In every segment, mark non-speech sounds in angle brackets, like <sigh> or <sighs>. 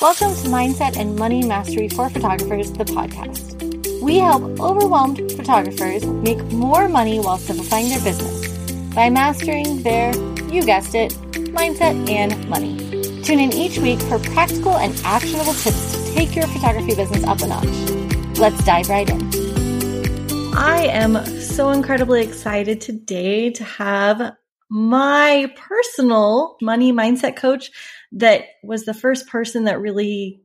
Welcome to Mindset and Money Mastery for Photographers, the podcast. We help overwhelmed photographers make more money while simplifying their business by mastering their, you guessed it, mindset and money. Tune in each week for practical and actionable tips to take your photography business up a notch. Let's dive right in. I am so incredibly excited today to have my personal money mindset coach that was the first person that really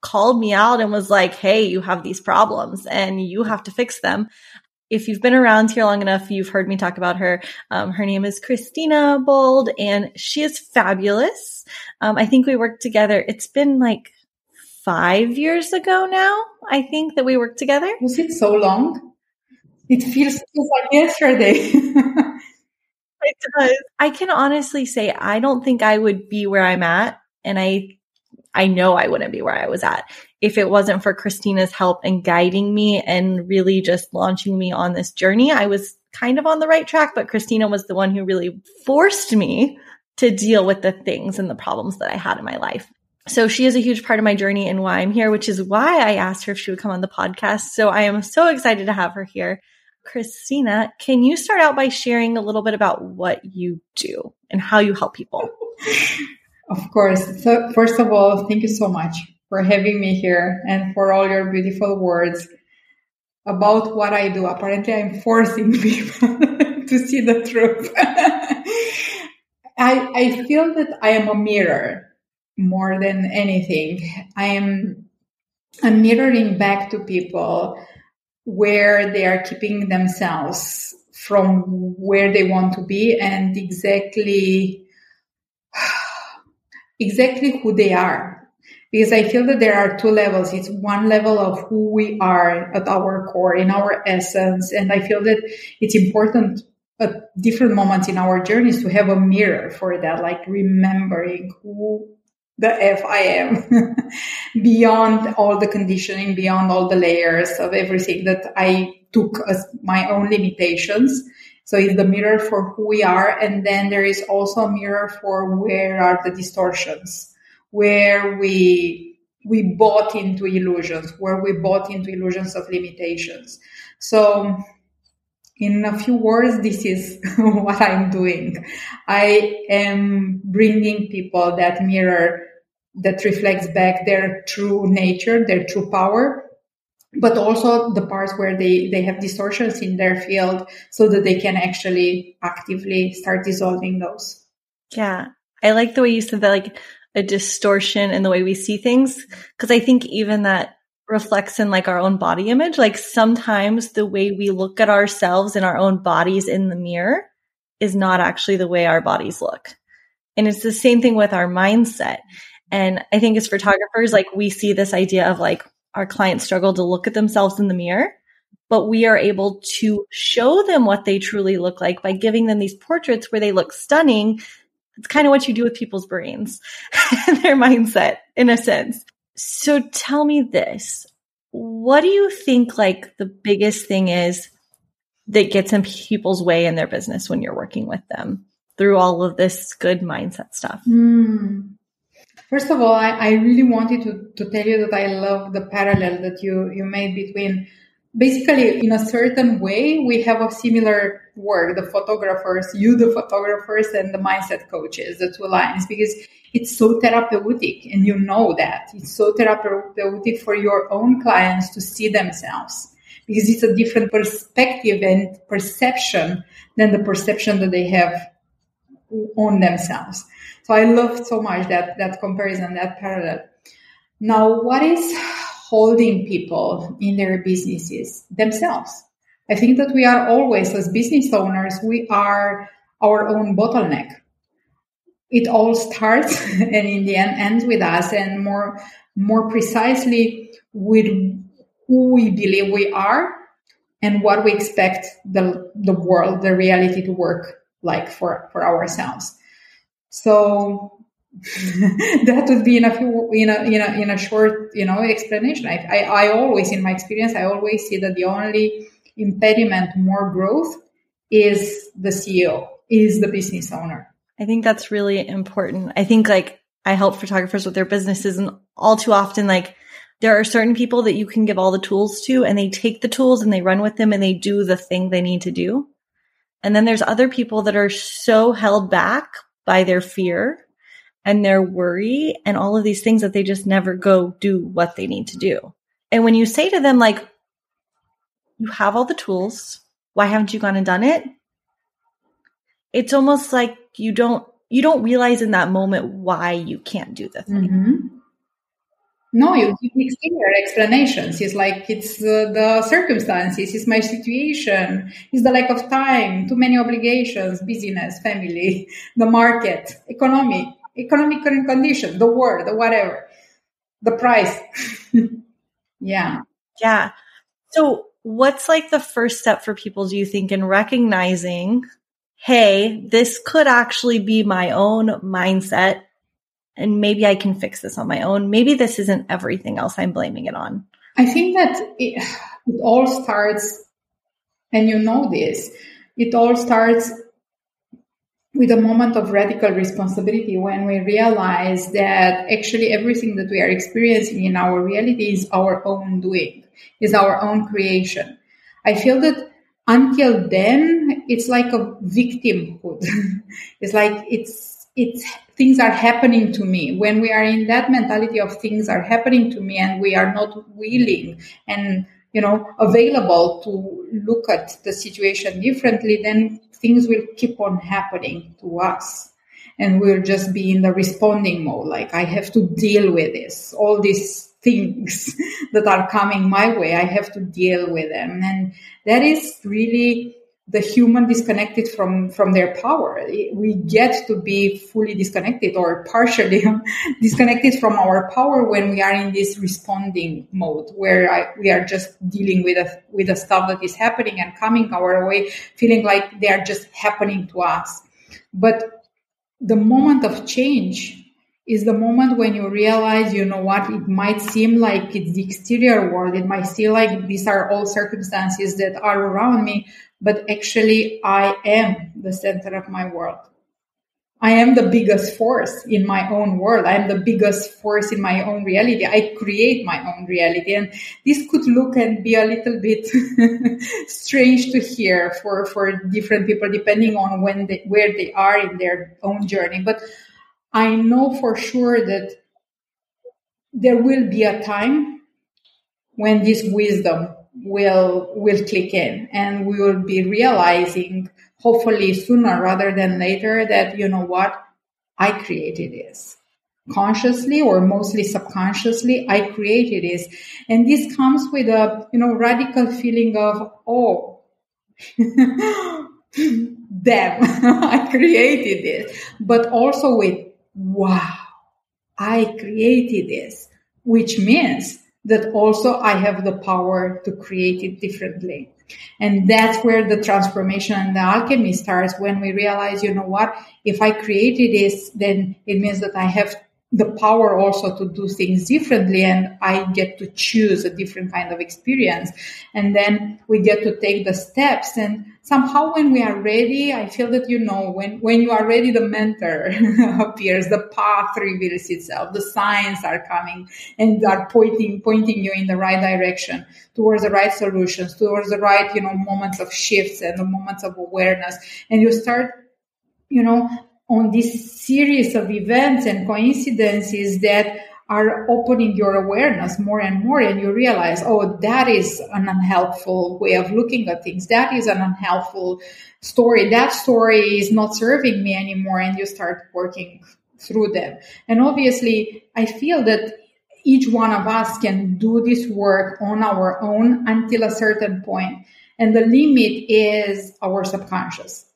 called me out and was like, Hey, you have these problems and you have to fix them. If you've been around here long enough, you've heard me talk about her. Um, her name is Cristina Bold and she is fabulous. Um, I think we worked together. It's been like five years ago now, I think that we worked together. Was it so long? It feels like yesterday. <laughs> it does. I can honestly say I don't think I would be where I'm at. And I, I know I wouldn't be where I was at if it wasn't for Cristina's help and guiding me and really just launching me on this journey. I was kind of on the right track, but Cristina was the one who really forced me to deal with the things and the problems that I had in my life. So she is a huge part of my journey and why I'm here, which is why I asked her if she would come on the podcast. So I am so excited to have her here. Cristina, can you start out by sharing a little bit about what you do and how you help people? <laughs> Of course. So, first of all, thank you so much for having me here and for all your beautiful words about what I do. Apparently, I'm forcing <laughs> people to see the truth. <laughs> I, I feel that I am a mirror more than anything. I am I'm mirroring back to people where they are keeping themselves from where they want to be and exactly <sighs> exactly who they are. Because i feel that there are two levels. It's one level of who we are at our core in our essence and i feel that it's important at different moments in our journeys to have a mirror for that like remembering who the F I am <laughs> beyond all the conditioning, beyond all the layers of everything that I took as my own limitations. So it's the mirror for who we are. And then there is also a mirror for where are the distortions, where we, we bought into illusions, where we bought into illusions of limitations. So in a few words, this is <laughs> what I'm doing. I am bringing people that mirror that reflects back their true nature, their true power, but also the parts where they, they have distortions in their field so that they can actually actively start dissolving those. Yeah. I like the way you said that, like a distortion in the way we see things. Cause I think even that reflects in like our own body image. Like sometimes the way we look at ourselves and our own bodies in the mirror is not actually the way our bodies look. And it's the same thing with our mindset. And I think as photographers, like we see this idea of like our clients struggle to look at themselves in the mirror, but we are able to show them what they truly look like by giving them these portraits where they look stunning. It's kind of what you do with people's brains and <laughs> their mindset in a sense. So tell me this. What do you think like the biggest thing is that gets in people's way in their business when you're working with them through all of this good mindset stuff? Mm. First of all, I, I really wanted to, to tell you that I love the parallel that you, you made between basically in a certain way we have a similar work the photographers you the photographers and the mindset coaches the two lines because it's so therapeutic and you know that. It's so therapeutic for your own clients to see themselves because it's a different perspective and perception than the perception that they have on themselves so I loved so much that, that comparison, that parallel. Now, what is holding people in their businesses themselves? I think that we are always, as business owners, we are our own bottleneck. It all starts <laughs> and in the end ends with us and more, more precisely with who we believe we are and what we expect the, the world, the reality to work like for, for ourselves. So <laughs> that would be in a few, in a, in a, in a short, you know, explanation. I, I, I always, in my experience, I always see that the only impediment more growth is the CEO, is the business owner. I think that's really important. I think like I help photographers with their businesses and all too often, like there are certain people that you can give all the tools to and they take the tools and they run with them and they do the thing they need to do. And then there's other people that are so held back by their fear and their worry and all of these things that they just never go do what they need to do. And when you say to them, like, you have all the tools, why haven't you gone and done it? It's almost like you don't you don't realize in that moment why you can't do the thing. Mm-hmm. No, you give exterior explanations. It's like it's uh, the circumstances, it's my situation, it's the lack of time, too many obligations, busyness, family, <laughs> the market, economy, economic current condition, the war, the whatever, the price. <laughs> yeah. Yeah. So, what's like the first step for people, do you think, in recognizing, hey, this could actually be my own mindset and maybe I can fix this on my own. Maybe this isn't everything else I'm blaming it on. I think that it, it all starts, and you know this, it all starts with a moment of radical responsibility when we realize that actually everything that we are experiencing in our reality is our own doing, is our own creation. I feel that until then, it's like a victimhood. <laughs> it's like it's it's things are happening to me. When we are in that mentality of things are happening to me and we are not willing and you know available to look at the situation differently then things will keep on happening to us. And we'll just be in the responding mode like i have to deal with this. All these things <laughs> that are coming my way i have to deal with them. And that is really the human disconnected from from their power we get to be fully disconnected or partially <laughs> disconnected from our power when we are in this responding mode where I, we are just dealing with a, with the stuff that is happening and coming our way feeling like they are just happening to us but the moment of change is the moment when you realize, you know what, it might seem like it's the exterior world. It might seem like these are all circumstances that are around me, but actually I am the center of my world. I am the biggest force in my own world. I am the biggest force in my own reality. I create my own reality. And this could look and be a little bit <laughs> strange to hear for, for different people, depending on when they, where they are in their own journey. But I know for sure that there will be a time when this wisdom will will click in. And we will be realizing hopefully sooner rather than later that you know what? I created this. Consciously or mostly subconsciously i created this. And this comes with a you know radical feeling of oh <laughs> damn <laughs> i created this. But also with wow i created this which means that also I have the power to create it differently. And that's where the transformation and the alchemy starts when we realize, you know what, if I created this, then it means that I have the power also to do things differently and I get to choose a different kind of experience. And then we get to take the steps and somehow when we are ready, I feel that, you know, when, when you are ready, the mentor <laughs> appears, the path reveals itself, the signs are coming and are pointing, pointing you in the right direction towards the right solutions, towards the right, you know, moments of shifts and the moments of awareness. And you start you know, on this series of events and coincidences that are opening your awareness more and more and you realize oh that is an unhelpful way of looking at things. That is an unhelpful story. That story is not serving me anymore and you start working through them. And obviously i feel that each one of us can do this work on our own until a certain point and the limit is our subconscious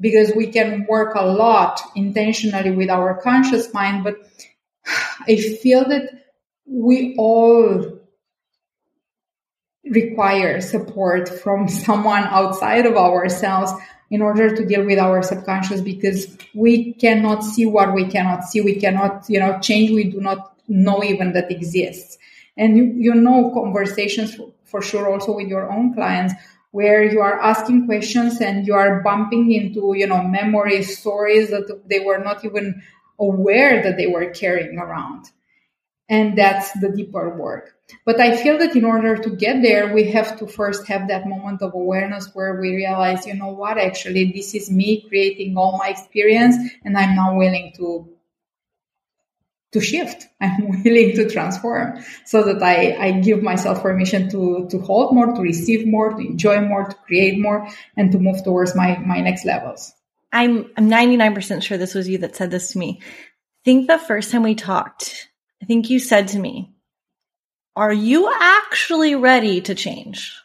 because we can work a lot intentionally with our conscious mind, but I feel that we all require support from <laughs> someone outside of ourselves in order to deal with our subconscious because we cannot see what we cannot see. We cannot, you know, change we do not know even that exists. And you, you know, conversations for, for sure also with your own clients where you are asking questions and you are bumping into you know memory stories that they were not even aware that they were carrying around. And that's the deeper work. But I feel that in order to get there, we have to first have that moment of awareness where we realize, you know what, actually, this is me creating all my experience, and I'm now willing to to shift. <laughs> I'm willing to transform so that I, I give myself permission to, to hold more, to receive more, to enjoy more, to create more, and to move towards my, my next levels. I'm, I'm 99% sure this was you that said this to me. I think the first time we talked, I think you said to me, are you actually ready to change?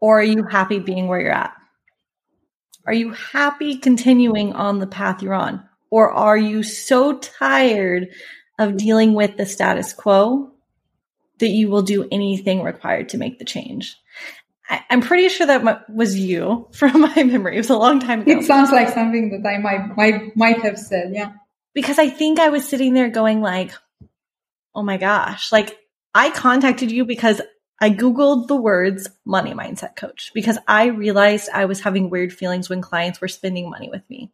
Or are you happy being where you're at? Are you happy continuing on the path you're on? Or are you so tired of dealing with the status quo that you will do anything required to make the change? I, am pretty sure that was you <laughs> from my memory. It was a long time ago. It sounds like something that I might, might, might have said. Yeah. Because I think I was sitting there going like, Oh my gosh. Like I contacted you because I Googled the words money mindset coach because I realized I was having weird feelings when clients were spending money with me.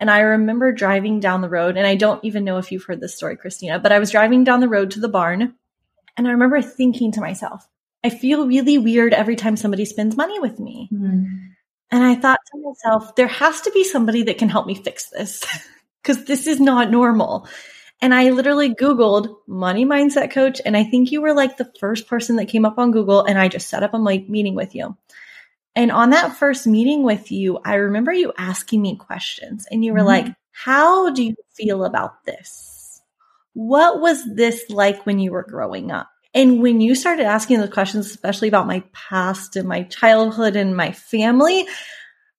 And I remember driving down the road, and I don't even know if you've heard this story, Cristina, but I was driving down the road to the barn, and I remember thinking to myself, I feel really weird every time somebody spends money with me. Mm. And I thought to myself, there has to be somebody that can help me fix this <laughs> because this is not normal. And I literally Googled money mindset coach. And I think you were like the first person that came up on Google. And I just set up a meeting with you. And on that first meeting with you, I remember you asking me questions and you were mm-hmm. like, how do you feel about this? What was this like when you were growing up? And when you started asking those questions, especially about my past and my childhood and my family,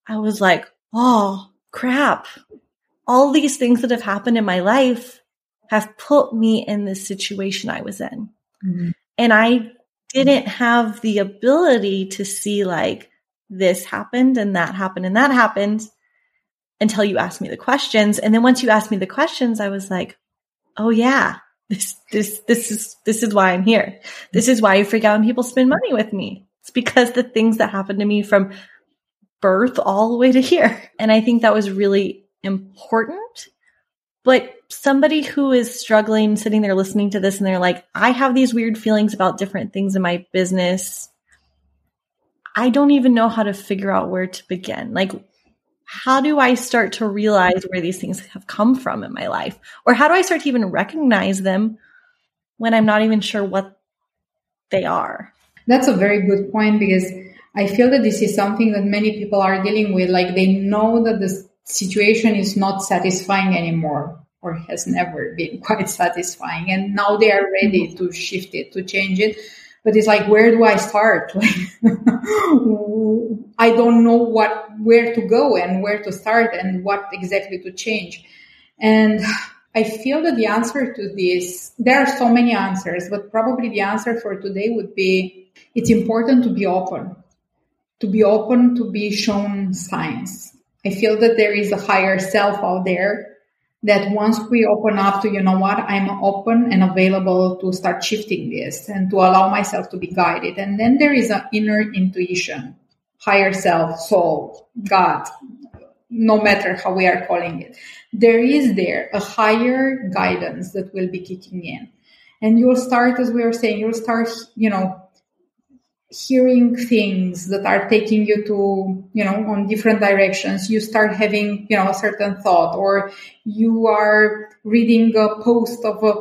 I was like, oh crap. All these things that have happened in my life have put me in this situation I was in. Mm-hmm. And I didn't have the ability to see like, this happened and that happened and that happened until you asked me the questions. And then once you asked me the questions, I was like, oh yeah, this, this, this is, this is why I'm here. This is why you freak out when people spend money with me. It's because the things that happened to me from birth all the way to here. And I think that was really important. But somebody who is struggling, sitting there listening to this and they're like, I have these weird feelings about different things in my business. I don't even know how to figure out where to begin. Like, how do I start to realize where these things have come from in my life? Or how do I start to even recognize them when I'm not even sure what they are? That's a very good point because I feel that this is something that many people are dealing with. Like, they know that the situation is not satisfying anymore or has never been <laughs> quite satisfying. And now they are ready mm-hmm. to shift it, to change it but it's like where do i start? <laughs> Like i don't know what where to go and where to start and what exactly to change. And i feel that the answer to this there are so many answers but probably the answer for today would be it's important to be open to be open to be shown signs. I feel that there is a higher self out there that once we open up to, you know what, I'm open and available to start shifting this and to allow myself to be guided. And then there is an inner intuition, higher self, soul, God, no matter how we are calling it. There is there a higher guidance that will be kicking in. And you'll start, as we were saying, you'll start, you know, hearing things that are taking you to you know on different directions. You start having you know a certain thought or you are reading a post of a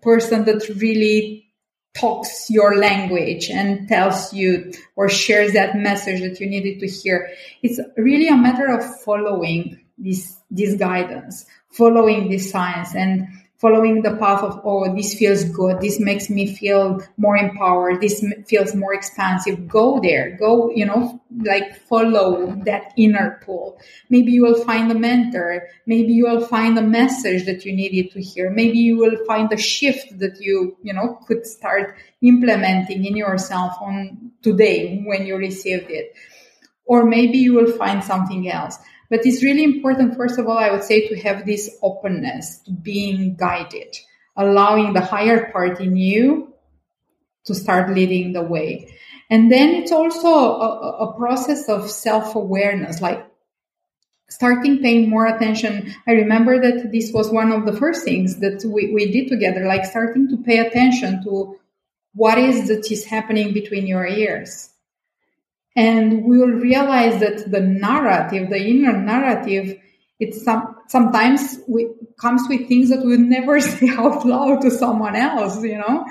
person that really talks your language and tells you or shares that message that you needed to hear. It's really a matter of following this this guidance following this science. And following the path of, oh, this feels good. This makes me feel more empowered. This feels more expansive. Go there. Go, you know, like follow that inner pull. Maybe you will find a mentor. Maybe you will find a message that you needed to hear. Maybe you will find a shift that you, you know, could start implementing in yourself on today when you received it. Or maybe you will find something else. But it's really important, first of all, I would say to have this openness to being guided, allowing the higher part in you to start leading the way. And then it's also a, a process of self awareness, like starting paying more attention. I remember that this was one of the first things that we, we did together, like starting to pay attention to what is that is happening between your ears. And we will realize that the narrative, the inner narrative, it's some, sometimes we, comes with things that we never <laughs> say out loud to someone else, you know,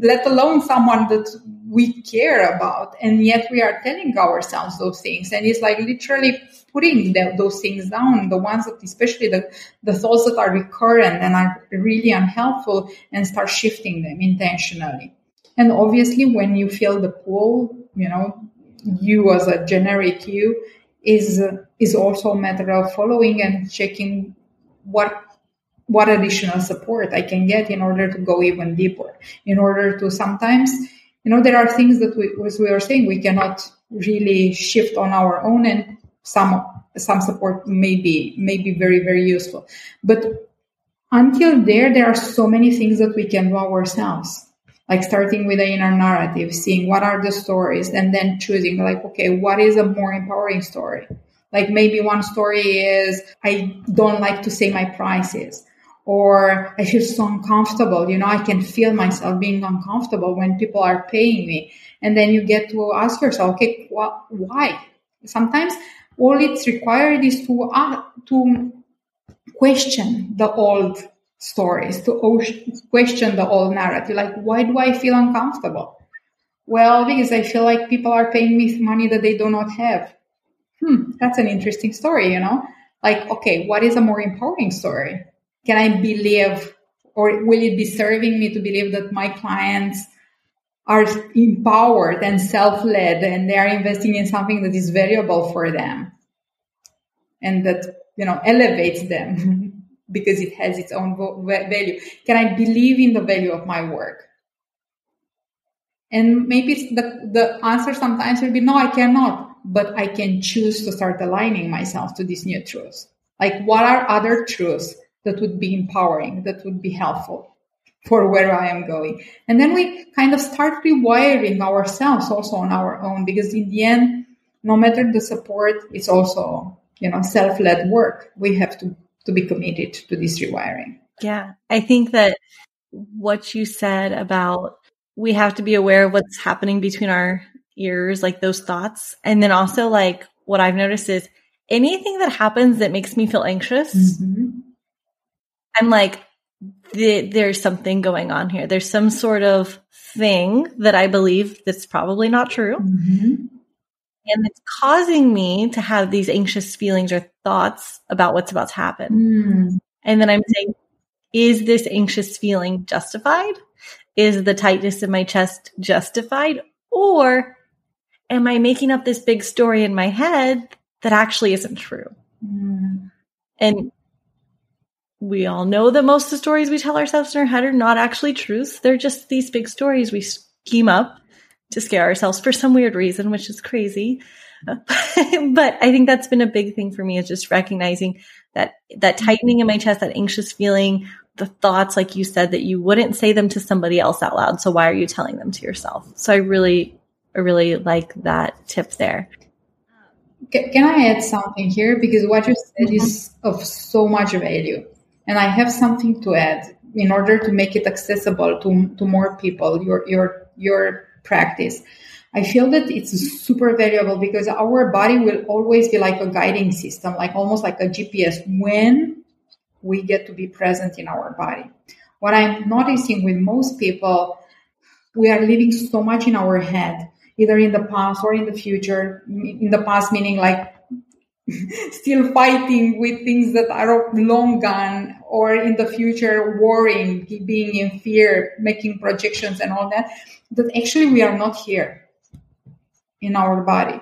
let alone someone that we care about. And yet we are telling ourselves those things. And it's like literally putting the, those things down, the ones that, especially the, the thoughts that are recurrent and are really unhelpful, and start shifting them intentionally. And obviously, when you feel the pull, you know, you as a generic you is is also a matter of following and checking what what additional support I can get in order to go even deeper. In order to sometimes, you know, there are things that we, as we were saying, we cannot really shift on our own, and some some support may be may be very very useful but until there there are so many things that we can do ourselves like starting with the inner narrative seeing what are the stories and then choosing like okay what is a more empowering story like maybe one story is i don't like to say my prices or I feel so uncomfortable. You know, I can feel myself being uncomfortable when people are paying me. And then you get to ask yourself, okay, wh- why? Sometimes all it's required is to uh, to question the old stories, to question the old narrative. Like, why do I feel uncomfortable? Well, because I feel like people are paying me money that they do not have. Hmm, that's an interesting story, you know? Like, okay, what is a more empowering story? Can I believe, or will it be serving me to believe that my clients are empowered and self-led and they are investing in something that is valuable for them and that you know elevates them <laughs> because it has its own value can i believe in the value of my work and maybe the, the answer sometimes will be no i cannot but i can choose to start aligning myself to these new truths like what are other truths that would be empowering that would be helpful for where I am going. And then we kind of start rewiring ourselves also on our own because in the end, no matter the support, it's also, you know, self-led work. We have to, to be committed to this rewiring. Yeah. I think that what you said about we have to be aware of what's happening between our ears, like those thoughts. And then also like what I've noticed is anything that happens that makes me feel anxious, mm-hmm. I'm like, the, there's something going on here. There's some sort of thing that I believe that's probably not true. Mm-hmm. And it's causing me to have these anxious feelings or thoughts about what's about to happen. Mm. And then I'm saying, is this anxious feeling justified? Is the tightness in my chest justified? Or am I making up this big story in my head that actually isn't true? Mm. And we all know that most of the stories we tell ourselves in our head are not actually truths. They're just these big stories we scheme up to scare ourselves for some weird reason, which is crazy. <laughs> but I think that's been a big thing for me is just recognizing that that tightening in my chest, that anxious feeling, the thoughts, like you said, that you wouldn't say them to somebody else out loud. So why are you telling them to yourself? So I really, I really like that tip there. Can I add something here? Because what you said mm-hmm. is of so much value and I have something to add in order to make it accessible to, to more people, your, your, your practice. I feel that it's super valuable because our body will always be like a guiding system, like almost like a GPS when we get to be present in our body. What I'm noticing with most people, we are living so much in our head, either in the past or in the future. In the past, meaning like <laughs> still fighting with things that are long gone or in the future worrying being in fear making projections and all that that actually we are not here in our body.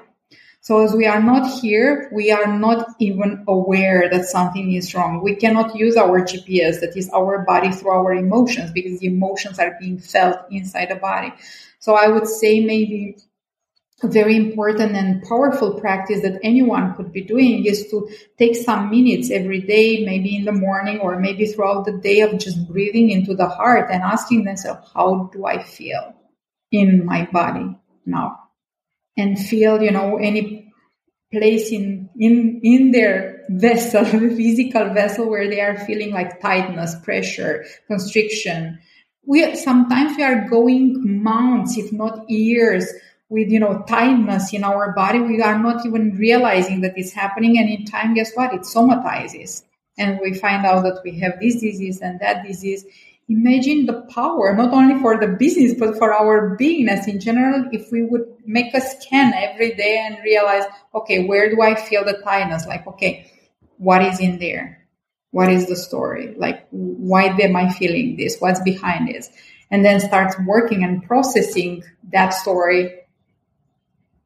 So as we are not here we are not even aware that something is wrong. We cannot use our gps that is our body through our emotions because the emotions are being felt inside the body. So i would say maybe a very important and powerful practice that anyone could be doing is to take some minutes every day, maybe in the morning or maybe throughout the day of just breathing into the heart and asking themselves, how do I feel in my body now? And feel, you know, any place in in in their vessel the <laughs> physical vessel where they are feeling like tightness pressure constriction we sometimes we are going months if not years with you know tightness in our body we are not even realizing that it's happening. And in time guess what? It somatizes. And we find out that we have this disease and that disease. Imagine the power not only for the business but for our beingness in general. If we would make a scan every day and realize okay where do i feel the tightness like okay what is in there? What is the story? Like why am i feeling this? What's behind this? And then start working and processing that story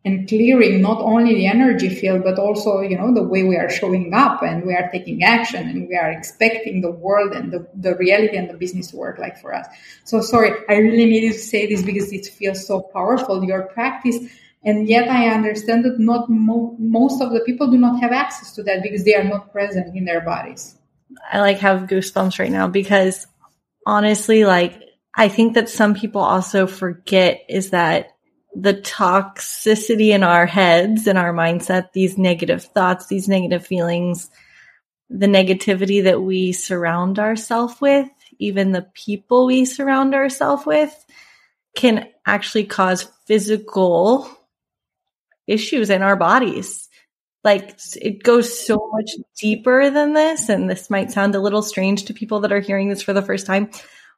and clearing not only the energy field but also you know the way we are showing up and we are taking action and we are expecting the world and the, the reality and the business to work like for us. So sorry i really needed to say this because it feels so powerful your practice. And yet i understand that not mo- most of the people do not have access to that because they are not present in their bodies. I like have goosebumps right now because honestly like i think that some people also forget is that the toxicity in our heads and our mindset, these negative thoughts, these negative feelings, the negativity that we surround ourselves with, even the people we surround ourselves with, can actually cause physical issues in our bodies. Like it goes so much deeper than this. And this might sound a little strange to people that are hearing this for the first time,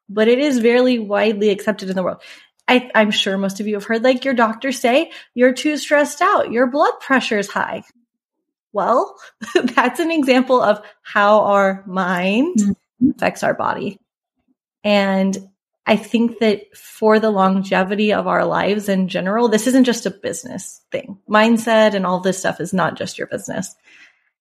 but it is very widely accepted in the world. I, I'm sure most of you have heard like your doctor say you're too stressed out, your blood pressure is high. Well, <laughs> that's an example of how our mind mm-hmm. affects our body. And I think that for the longevity of our lives in general, this isn't just a business thing. Mindset and all this stuff is not just your business.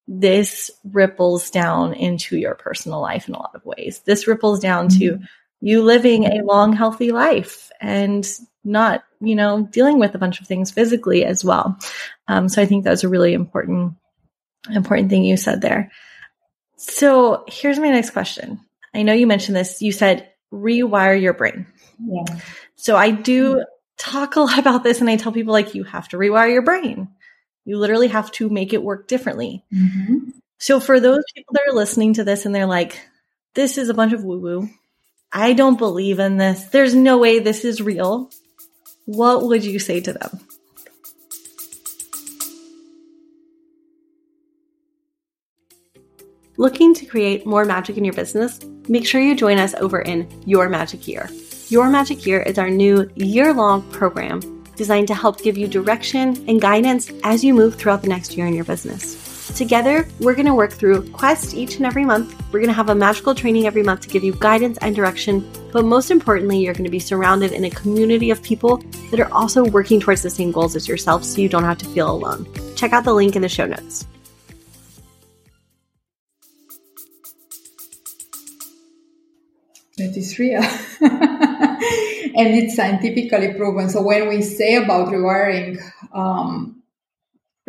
This ripples down into your personal life in a lot of ways. This ripples down mm-hmm. to you living a long, healthy life and not, you know, dealing with a bunch of things physically as well. Um, so I think that's a really important, important thing you said there. So here's my next question. I know you mentioned this. You said rewire your brain. Yeah. So I do talk a <laughs> lot about this and I tell people like you have to rewire your brain. You literally have to make it work differently. Mm-hmm. So for those people that are listening to this and they're like, this is a bunch of woo woo. I don't believe in this. There's no way this is real. What would you say to them? Looking to create more magic in your business? Make sure you join us over in Your Magic Year. Your Magic Year is our new year long program designed to help give you direction and guidance as you move throughout the next year in your business. Together, we're going to work through Quest each and every month. We're going to have a magical training every month to give you guidance and direction. But most importantly, you're going to be surrounded in a community of people that are also working towards the same goals as yourself so you don't have to feel alone. Check out the link in the show notes. That is real. and it's scientifically proven. So when we say about rewiring, um,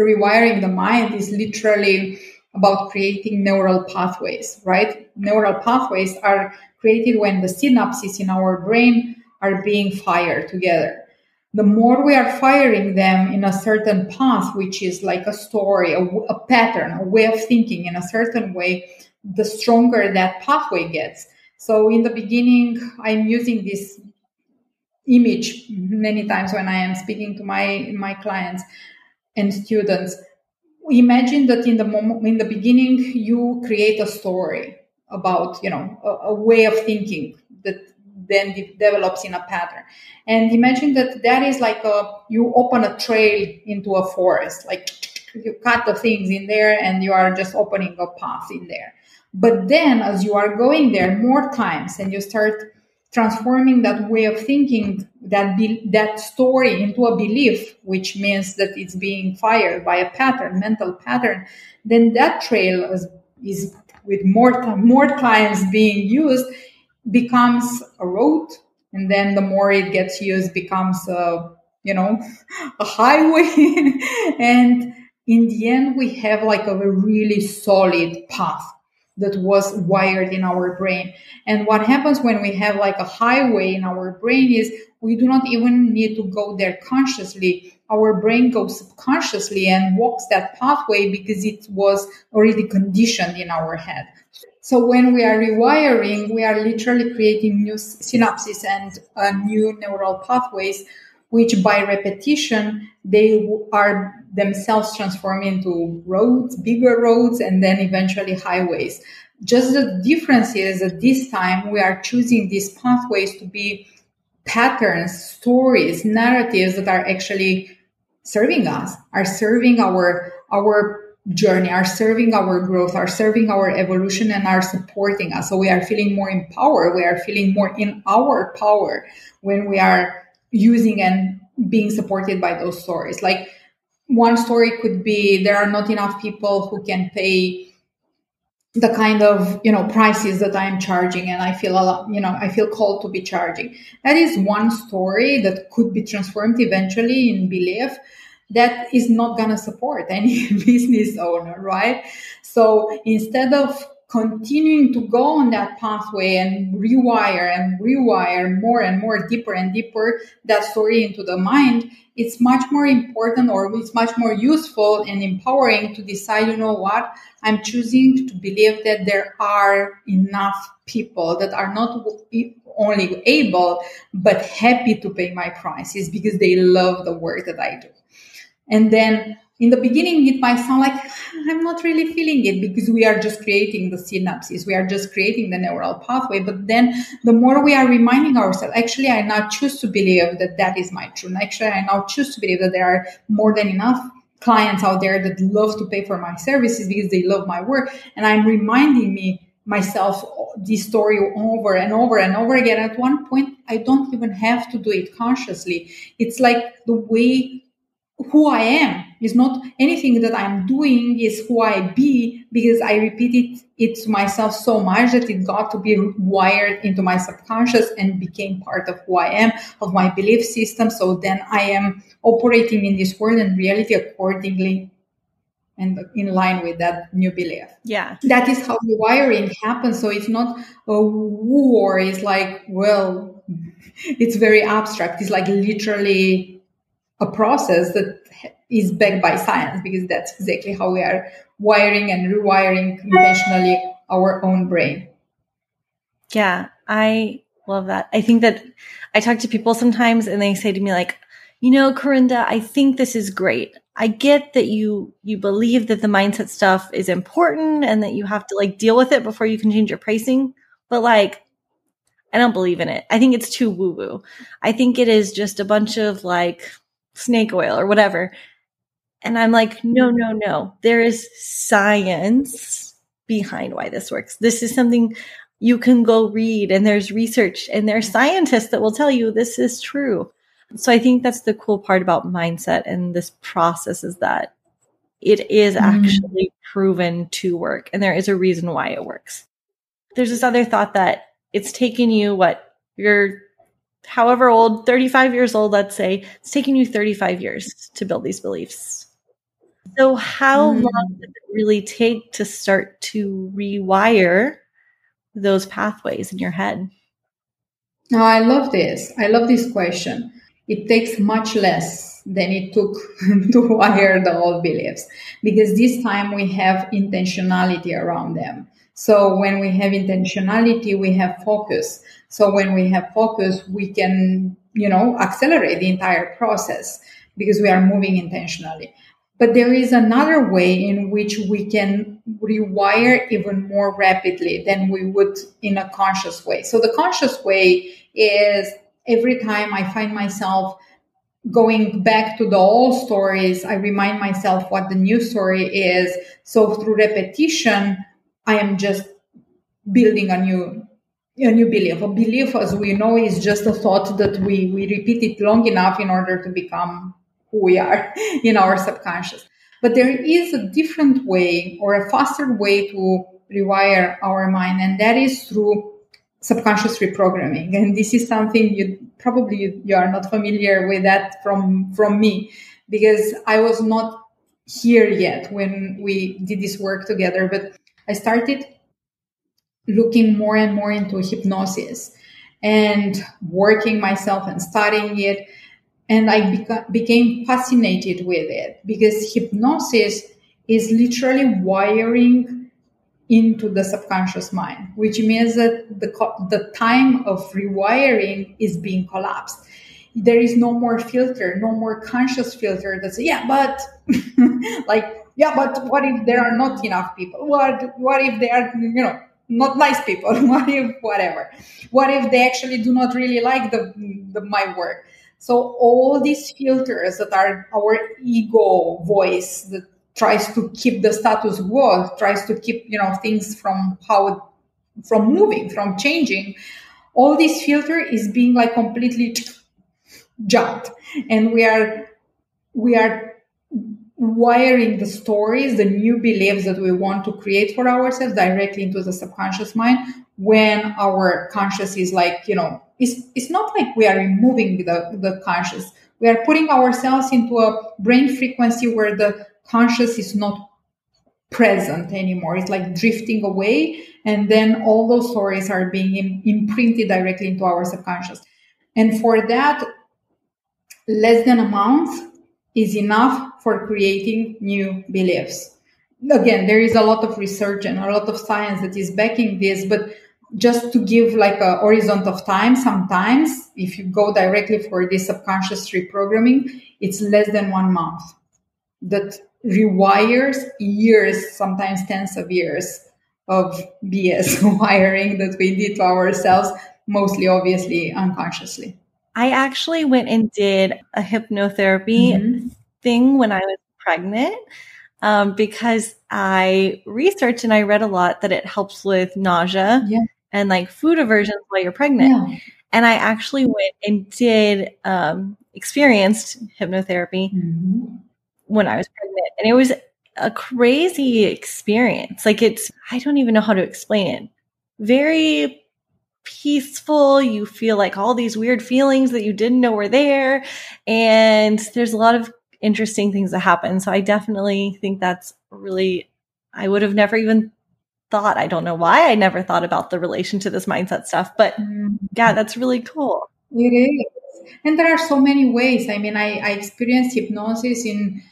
rewiring the mind is literally about creating neural pathways, right? Neural pathways are created when the synapses in our brain are being fired together. The more we are firing them in a certain path, which is like a story, a, a pattern, a way of thinking in a certain way, the stronger that pathway gets. So in the beginning, I'm using this image many times when I am speaking to my my clients and students. Imagine that in the moment in the beginning you create a story about you know a, a way of thinking that then de- develops in a pattern. And imagine that that is like a you open a trail into a forest like you cut the things in there and you are just opening a path in there. But then as you are going there more times and you start transforming that way of thinking, that be, that story into a belief, which means that it's being fired by a pattern, mental pattern, then that trail is, is with more more clients being used becomes a road, and then the more it gets used, becomes a you know <laughs> a highway, <laughs> and in the end, we have like a really solid path that was wired in our brain. And what happens when we have like a highway in our brain is we do not even need to go there consciously. Our brain goes subconsciously and walks that pathway because it was already conditioned in our head. So when we are rewiring, we are literally creating new synapses and uh, new neural pathways, which by repetition, they are themselves transform into roads, bigger roads, and then eventually highways. Just the difference is that this time we are choosing these pathways to be patterns, stories, narratives that are actually serving us, are serving our our journey, are serving our growth, are serving our evolution, and are supporting us. So we are feeling more empowered. We are feeling more in our power when we are using and being supported by those stories. Like one story could be there are not enough people who can pay the kind of you know prices that i'm charging and i feel a lot you know i feel called to be charging. That is one story that could be transformed eventually in belief that is not going to support <laughs> any business owner right? So instead of continuing to go on that pathway and rewire and rewire more and more deeper and deeper that story into the mind it's much more important or it's much more useful and empowering to decide, you know what, I'm choosing to believe that there are enough people that are not only able, but happy to pay my prices because they love the work that I do. And then in the beginning it might sound like ah, i'm not really feeling it because we are just creating the synapses. We are just creating the neural pathway. But then the more we are reminding ourselves actually i now choose to believe that that is my truth. Actually i now choose to believe that there are more than enough clients out there that love to pay for my services because they love my work. And i'm reminding me myself this story over and over and over again. At one point i don't even have to do it consciously. It's like the way who I am. It's not anything that I'm doing is who I be because I repeated it to myself so much that it got to be wired into my subconscious and became part of who I am, of my belief system. So then I am operating in this world and reality accordingly and in line with that new belief. Yeah. That is how the wiring happens. So it's not a war. It's like, well, <laughs> it's very abstract. It's like literally a process that is backed by science because that's exactly how we are wiring and rewiring conventionally our own brain. Yeah, I love that. I think that I talk to people sometimes and they say to me like, "You know, Karinda, I think this is great. I get that you you believe that the mindset stuff is important and that you have to like deal with it before you can change your pricing, but like I don't believe in it. I think it's too woo woo. I think it is just a bunch of like snake oil or whatever. And I'm like, no, no, no. There is science behind why this works. This is something you can go read, and there's research, and there's scientists that will tell you this is true. So I think that's the cool part about mindset and this process is that it is mm-hmm. actually proven to work, and there is a reason why it works. There's this other thought that it's taken you what you're however old, 35 years old, let's say, it's taking you 35 years to build these beliefs. So, how mm. long does it really take to start to rewire those pathways in your head? Oh, I love this. I love this question. It takes much less than it took <laughs> to wire the old beliefs because this time we have intentionality around them. So when we have intentionality, we have focus. So when we have focus, we can, you know, accelerate the entire process because we are moving intentionally. But there is another way in which we can rewire even more rapidly than we would in a conscious way. So the conscious way is every time I find myself going back to the old stories, I remind myself what the new story is. So through repetition, I am just building a new a new belief. A belief, as we know, is just a thought that we, we repeat it long enough in order to become who we are <laughs> in our subconscious. But there is a different way or a faster way to rewire our mind, and that is through subconscious reprogramming. And this is something you probably you, you are not familiar with that from from me because I was not here yet when we did this work together. But I started looking more and more into hypnosis and working myself and studying it. And I beca- became fascinated with it because hypnosis is literally wiring into the subconscious mind, which means that the, the time of rewiring is being collapsed. There is no more filter, no more conscious filter that says, yeah, but <laughs> like, yeah, but what if there are not enough people? What, what if they are, you know, not nice people? <laughs> what if whatever? What if they actually do not really like the, the my work? So all these filters that are our ego voice that tries to keep the status quo, tries to keep you know things from how from moving, from changing. All this filter is being like completely <tsk> jumped, and we are we are wiring the stories, the new beliefs that we want to create for ourselves directly into the subconscious mind when our conscious is like, you know, it's, it's not like we are removing the, the conscious. We are putting ourselves into a brain frequency where the conscious is not present anymore. It's like drifting away. And then all those stories are being imprinted directly into our subconscious. And for that, less than a month is enough for creating new beliefs. Again, there is a lot of research and a lot of science that is backing this, but just to give like a horizon of time, sometimes if you go directly for this subconscious reprogramming, it's less than one month. That rewires years, sometimes tens of years of BS <laughs> wiring that we did to ourselves, mostly obviously unconsciously. I actually went and did a hypnotherapy mm-hmm. thing when I was pregnant um, because I researched and I read a lot that it helps with nausea yeah. and like food aversions while you're pregnant. Yeah. And I actually went and did um, experienced hypnotherapy mm-hmm when I was pregnant. And it was a crazy experience. Like it's, I don't even know how to explain it. Very peaceful. You feel like all these weird feelings that you didn't know were there. And there's a lot of interesting things that happen. So I definitely think that's really, I would have never even thought, I don't know why I never thought about the relation to this mindset stuff, but mm-hmm. yeah, that's really cool. It is. And there are so many ways. I mean, I, I experienced hypnosis in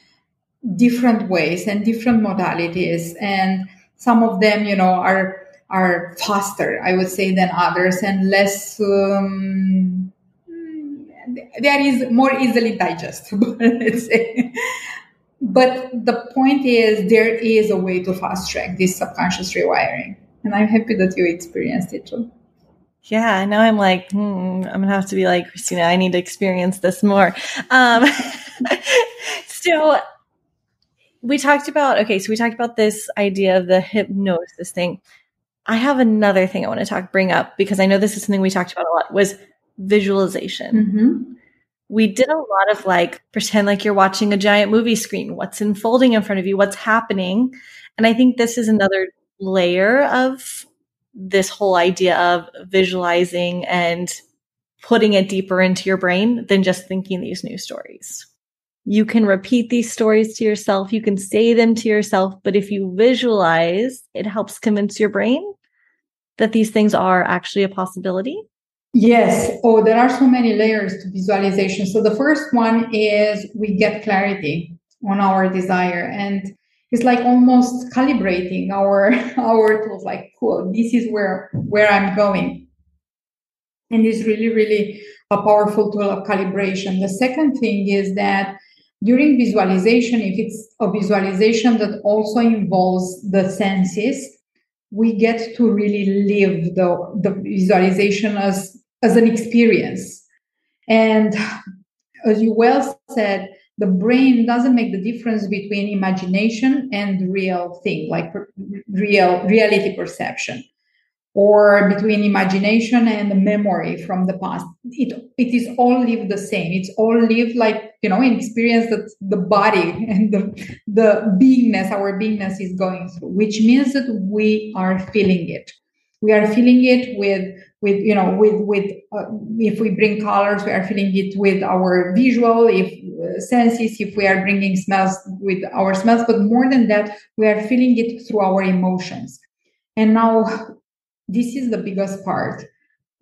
different ways and different modalities and some of them you know are are faster i would say than others and less um, there is more easily digestible <laughs> let's say but the point is there is a way to fast track this subconscious rewiring and i'm happy that you experienced it too yeah, now I'm like, hmm, I'm gonna have to be like Cristina. I need to experience this more. Um, <laughs> so we talked about okay, so we talked about this idea of the hypnosis thing. I have another thing I want to talk bring up because I know this is something we talked about a lot was visualization. Mm-hmm. We did a lot of like pretend like you're watching a giant movie screen. What's unfolding in front of you? What's happening? And I think this is another layer of this whole idea of visualizing and putting it deeper into your brain than just thinking these new stories. You can repeat these stories to yourself. You can say them to yourself. But if you visualize, it helps convince your brain that these things are actually a possibility. Yes. Oh, there are so many layers to visualization. So the first one is we get clarity on our desire and it's like almost calibrating our <laughs> our tools like cool this is where where i'm going and it's really really a powerful tool of calibration the second thing is that during visualization, if it's a visualization that also involves the senses, we get to really live the, the visualization as, as an experience. And as you well said, the brain doesn't make the difference between imagination and real thing, like real reality perception or between imagination and memory from the past. It, it is all live the same. It's all live like, you know, an experience that the body <laughs> and the, the beingness, our beingness is going through, which means that we are feeling it. We are feeling it with, with, you know, with, with, uh, if we bring colors, we are feeling it with our visual, if uh, senses, if we are bringing smells with our smells, but more than that, we are feeling it through our emotions. And now this is the biggest part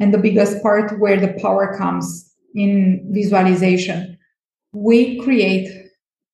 and the biggest part where the power comes in visualization. We create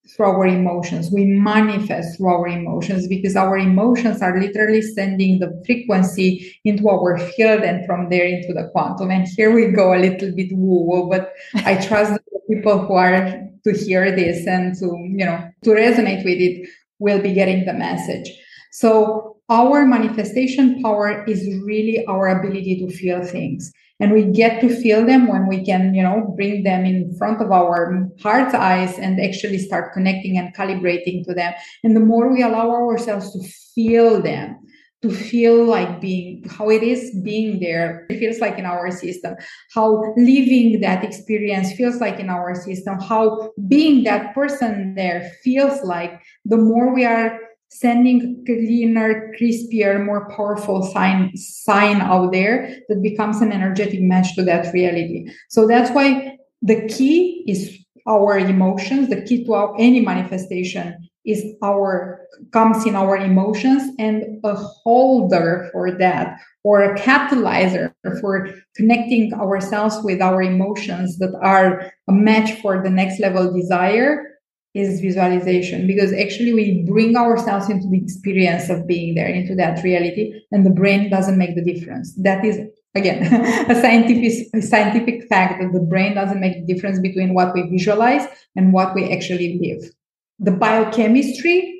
through our emotions. We manifest through our emotions because our emotions are literally sending the frequency into our field and from there into the quantum. And here we go a little bit woo woo, but I <laughs> trust the people who are to hear this and to, you know, to resonate with it will be getting the message. So our manifestation power is really our ability to feel things. And we get to feel them when we can you know bring them in front of our heart's eyes and actually start connecting and calibrating to them. And the more we allow ourselves to feel them to feel like being how it is being there it feels like in our system. How living that experience feels like in our system. How being that person there feels like the more we are sending cleaner, crispier, more powerful sign sign out there that becomes an energetic match to that reality. So that's why the key is our emotions. The key to our, any manifestation is our comes in our emotions and a holder for that or a catalyzer for connecting ourselves with our emotions that are a match for the next level desire is visualization because actually we bring ourselves into the experience of being there into that reality and the brain doesn't make the difference. That is again <laughs> a scientific a scientific fact that the brain doesn't make the difference between what we visualize and what we actually live. The biochemistry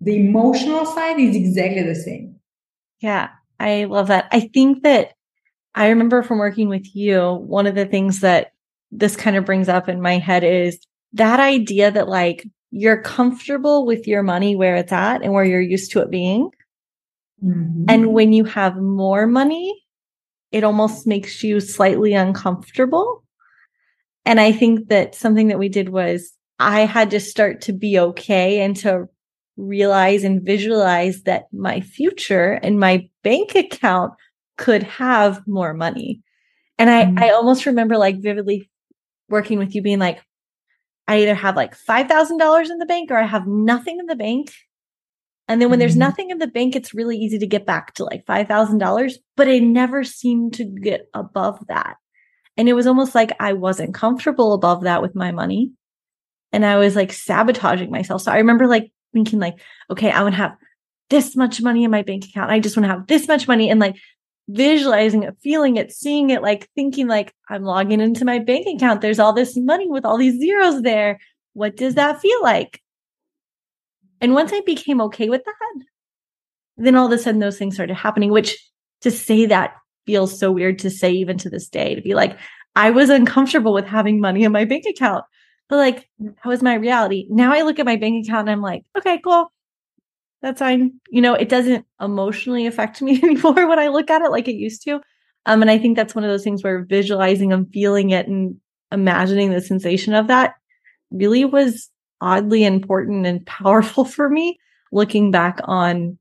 the emotional side is exactly the same. Yeah i love that. I think that i remember from working with you one of the things that this kind of brings up in my head is that idea that like you're comfortable with your money where it's at and where you're used to it being. Mm-hmm. And when you have more money, it almost makes you slightly uncomfortable. And I think that something that we did was I had to start to be okay and to realize and visualize that my future and my bank account could have more money. And I, mm-hmm. I almost remember like vividly working with you being like, I either have like $5,000 in the bank or I have nothing in the bank. And then when mm-hmm. there's nothing in the bank, it's really easy to get back to like $5,000, but I never seemed to get above that. And it was almost like I wasn't comfortable above that with my money. And I was like sabotaging myself. So I remember like thinking like, okay, I want to have this much money in my bank account. I just want to have this much money. And like visualizing it, feeling it, seeing it, like thinking like I'm logging into my bank account. There's all this money with all these zeros there. What does that feel like? And once I became okay with that, then all of a sudden those things started happening, which to say that feels so weird to say even to this day, to be like, I was uncomfortable with having money in my bank account. But like, that was my reality. Now I look at my bank account and I'm like, okay, cool that's fine. You know, it doesn't emotionally affect me <laughs> anymore when I look at it like it used to. Um, and I think that's one of those things where visualizing and feeling it and imagining the sensation of that really was oddly important and powerful <laughs> for me looking back on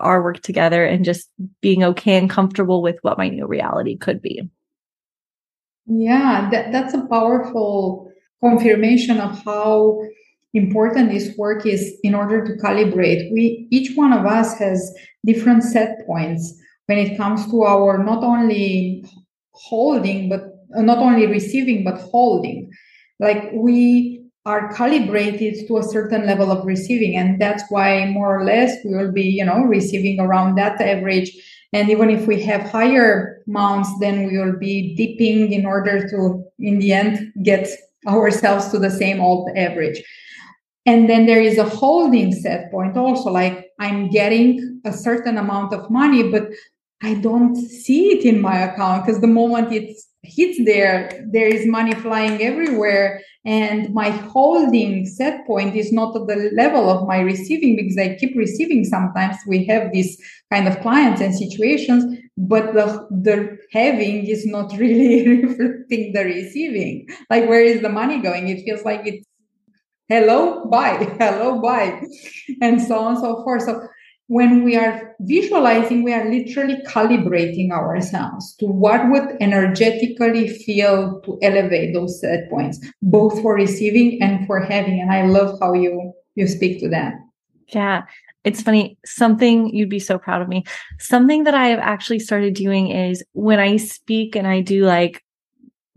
our work together and just being okay and comfortable with what my new reality could be. Yeah, that, that's a powerful confirmation of how important this work is in order to calibrate. We each one of us has different set points when it comes to our not only holding but uh, not only receiving but holding. Like we are calibrated to a certain level of receiving and that's why more or less we will be you know receiving around that average. And even if we have higher amounts then we will be dipping in order to in the end get ourselves to the same old average and then there is a holding set point also, like I'm getting a certain amount of money, but I don't see it in my account because the moment it hits there, there is money flying everywhere. And my holding set point is not at the level of my receiving because I keep receiving. Sometimes we have these kind of clients and situations, but the, the having is not <laughs> really reflecting the receiving. Like, where is the money going? It feels like it's hello, bye, <laughs> hello, bye, and so on and so forth. So when we are visualizing, we are literally calibrating ourselves to what would energetically feel to elevate those set points, both for receiving and for having. And I love how you you speak to that. Yeah. It's funny, something you'd be so proud of me. Something that I have actually started doing is when I speak and I do like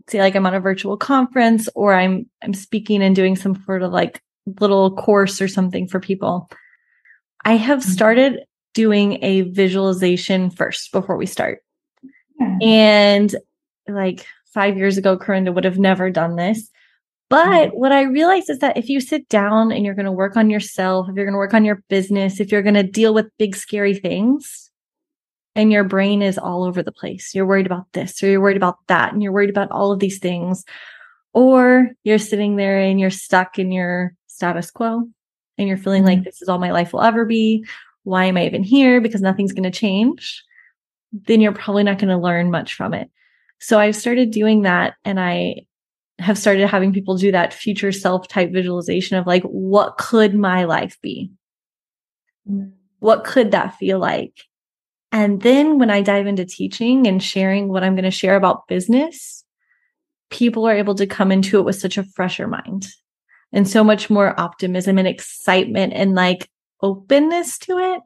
say like I'm on a virtual conference or I'm I'm speaking and doing some sort of like little course or something for people. I have mm-hmm. started doing a visualization first before we start. Yeah. And like 5 years ago Karinda would have never done this. But mm-hmm. what I realized is that if you sit down and you're going to work on yourself, if you're going to work on your business, if you're going to deal with big scary things, and your brain is all over the place. You're worried about this or you're worried about that and you're worried about all of these things. Or you're sitting there and you're stuck in your status quo and you're feeling mm-hmm. like this is all my life will ever be. Why am I even here? Because nothing's going to change. Then you're probably not going to learn much from it. So I've started doing that and I have started having people do that future self type visualization of like, what could my life be? Mm-hmm. What could that feel like? And then when I dive into teaching and sharing what I'm going to share about business, people are able to come into it with such a fresher mind and so much more optimism and excitement and like openness to it.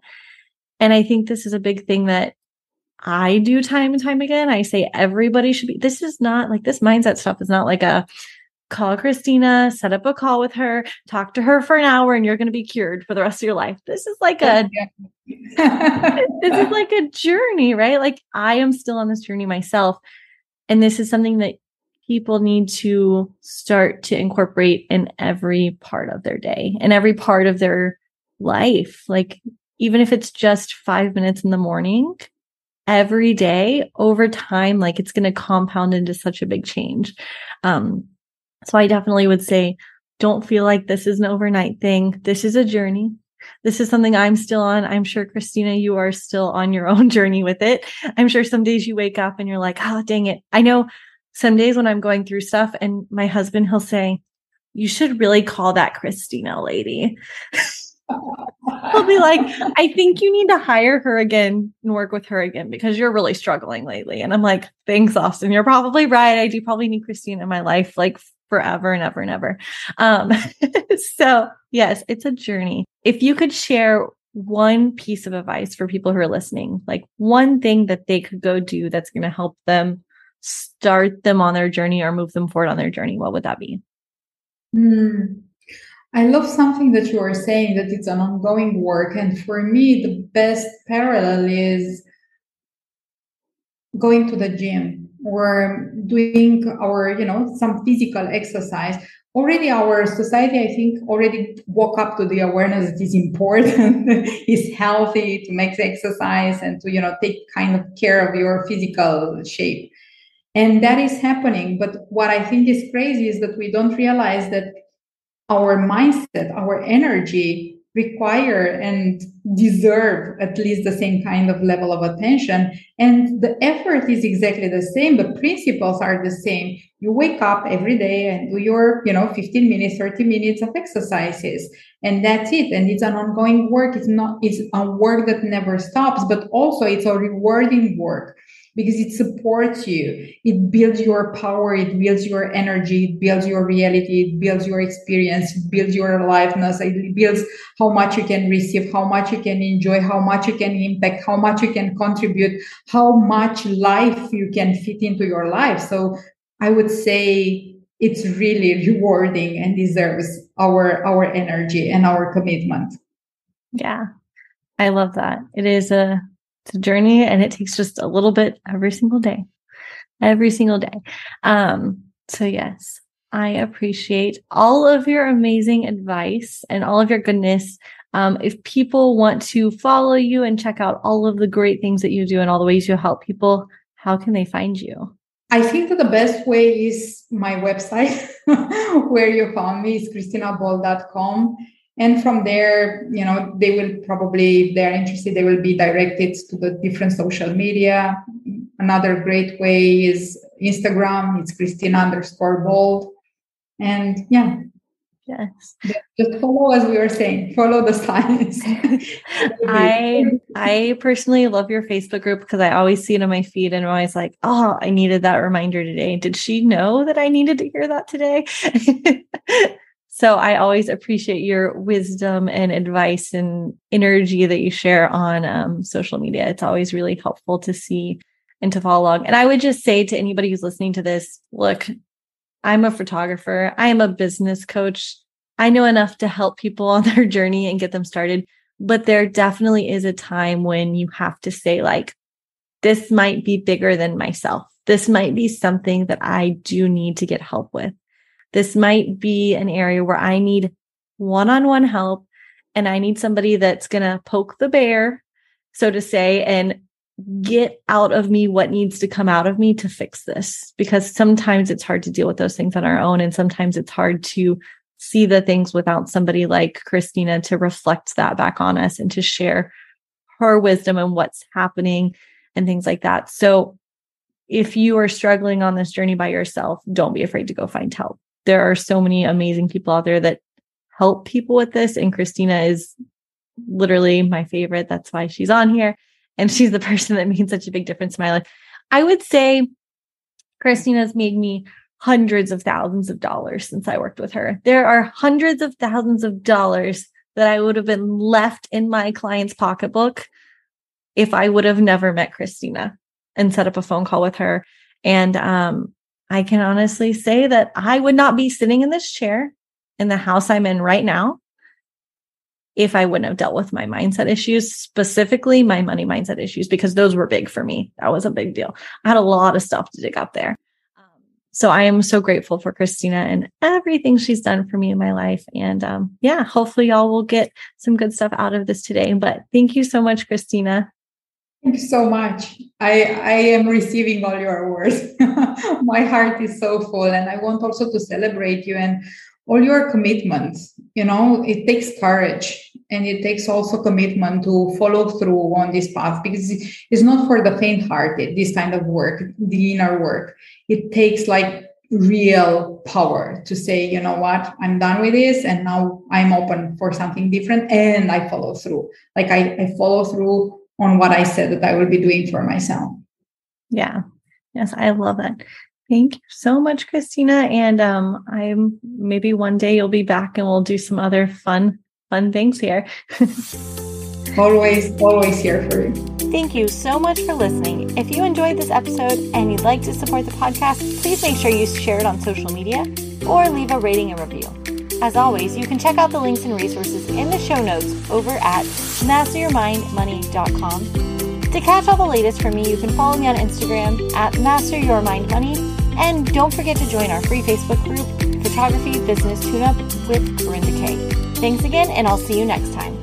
And I think this is a big thing that I do time and time again. I say everybody should be, this is not like this mindset stuff is not like a call Cristina, set up a call with her, talk to her for an hour, and you're going to be cured for the rest of your life. This is like a this is like a journey, right? Like I am still on this journey myself, and this is something that people need to start to incorporate in every part of their day and every part of their life. Like even if it's just five minutes in the morning. Every day over time, like it's going to compound into such a big change. Um, so I definitely would say, don't feel like this is an overnight thing. This is a journey. This is something I'm still on. I'm sure, Cristina, you are still on your <laughs> own journey with it. I'm sure some days you wake up and you're like, oh, dang it. I know some days when I'm going through stuff and my husband, he'll say, you should really call that Cristina lady. He'll be like, I think you need to hire her again and work with her again because you're really struggling lately. And I'm like, thanks, Austin. You're probably right. I do probably need Cristina in my life like forever and ever and ever. Um, <laughs> so yes, it's a journey. If you could share one piece of advice for people who are listening, like one thing that they could go do that's going to help them start them on their journey or move them forward on their journey, what would that be? Mm. I love something that you are saying that it's an ongoing work. And for me, the best parallel is going to the gym or doing our, you know, some physical exercise. Already our society, I think, already woke up to the awareness it is important, <laughs> is healthy to make the exercise and to, you know, take kind of care of your physical shape. And that is happening. But what I think is crazy is that we don't realize that our mindset, our energy require and deserve at least the same kind of level of attention. And the effort is exactly the same. The principles are the same. You wake up every day and do your, you know, 15 minutes, 30 minutes of exercises. And that's it. And it's an ongoing work. It's not, it's a work that never stops, but also it's a rewarding work because it supports you. It builds your power. It builds your energy. It builds your reality. It builds your experience. It builds your aliveness. It builds how much you can receive, how much you can enjoy, how much you can impact, how much you can contribute, how much life you can fit into your life. So I would say it's really rewarding and deserves our our energy and our commitment. Yeah. I love that. It is a it's a journey and it takes just a little bit every single day. Every single day. Um, so yes, I appreciate all of your amazing advice and all of your goodness. Um, if people want to follow you and check out all of the great things that you do and all the ways you help people, how can they find you? I think that the best way is my website, <laughs> where you found me is cristinabold.com and from there you know they will probably if they're interested they will be directed to the different social media. Another great way is instagram. It's cristina underscore bold. And yeah. Yes. Just follow as we were saying follow the signs. <laughs> I i personally love your facebook group because i always see it on my feed and i'm always like oh i needed that reminder today. Did she know that i needed to hear that today <laughs> So I always appreciate your wisdom and advice and energy that you share on um, social media. It's always really helpful to see and to follow along. And I would just say to anybody who's listening to this, look, I'm a photographer. I am a business coach. I know enough to help people on <laughs> their journey and get them started. But there definitely is a time when you have to say, like, this might be bigger than myself. This might be something that I do need to get help with. This might be an area where I need one on one help and I need somebody that's going to poke the bear, so to say, and get out of me what needs to come out of me to fix this. Because sometimes it's hard to deal with those things on our own. And sometimes it's hard to see the things without somebody like Cristina to reflect that back on us and to share her wisdom and what's happening and things like that. So if you are struggling on this journey by yourself, don't be afraid to go find help. There are so many amazing people out there that help people with this. And Cristina is literally my favorite. That's why she's on here. And <laughs> she's the person that made such a big difference in my life. I would say Cristina's made me hundreds of thousands of dollars since I worked with her. There are hundreds of thousands of dollars that I would have been left in my client's pocketbook if I would have never met Cristina and set up a phone call with her. And um, I can honestly say that I would not be sitting in this chair in the house I'm in right now if I wouldn't have dealt with my mindset issues, specifically my money mindset issues, because those were big for me. That was a big deal. I had a lot of stuff to dig up there. So I am so grateful for Cristina and everything she's done for me in my life. And um, yeah, hopefully y'all will get some good stuff out of this today. But thank you so much, Cristina. Thank you so much. I, I am receiving all your words. <laughs> my heart is so full. And I want also to celebrate you and all your commitments. You know, it takes courage and it takes also commitment to follow through on this path because it's not for the faint hearted, this kind of work, the inner work. It takes like real power to say, you know what, I'm done with this and now I'm open for something different and I follow through. Like I, I follow through on what I said that I will be doing for myself. Yeah. Yes, I love it. Thank you so much, Cristina. And um, I'm maybe one day you'll be back and we'll do some other fun, fun things here. <laughs> always, always here for you. Thank you so much for listening. If you enjoyed this episode and you'd like to support the podcast, please make sure you share it on social media or leave a rating and review. As always, you can check out the links and resources in the show notes over at masteryourmindmoney.com to catch all the latest from me, you can follow me on Instagram at Master Your Mind Money. And don't forget to join our free Facebook group, Photography Business Tune Up with Karinda Kay. Thanks again, and I'll see you next time.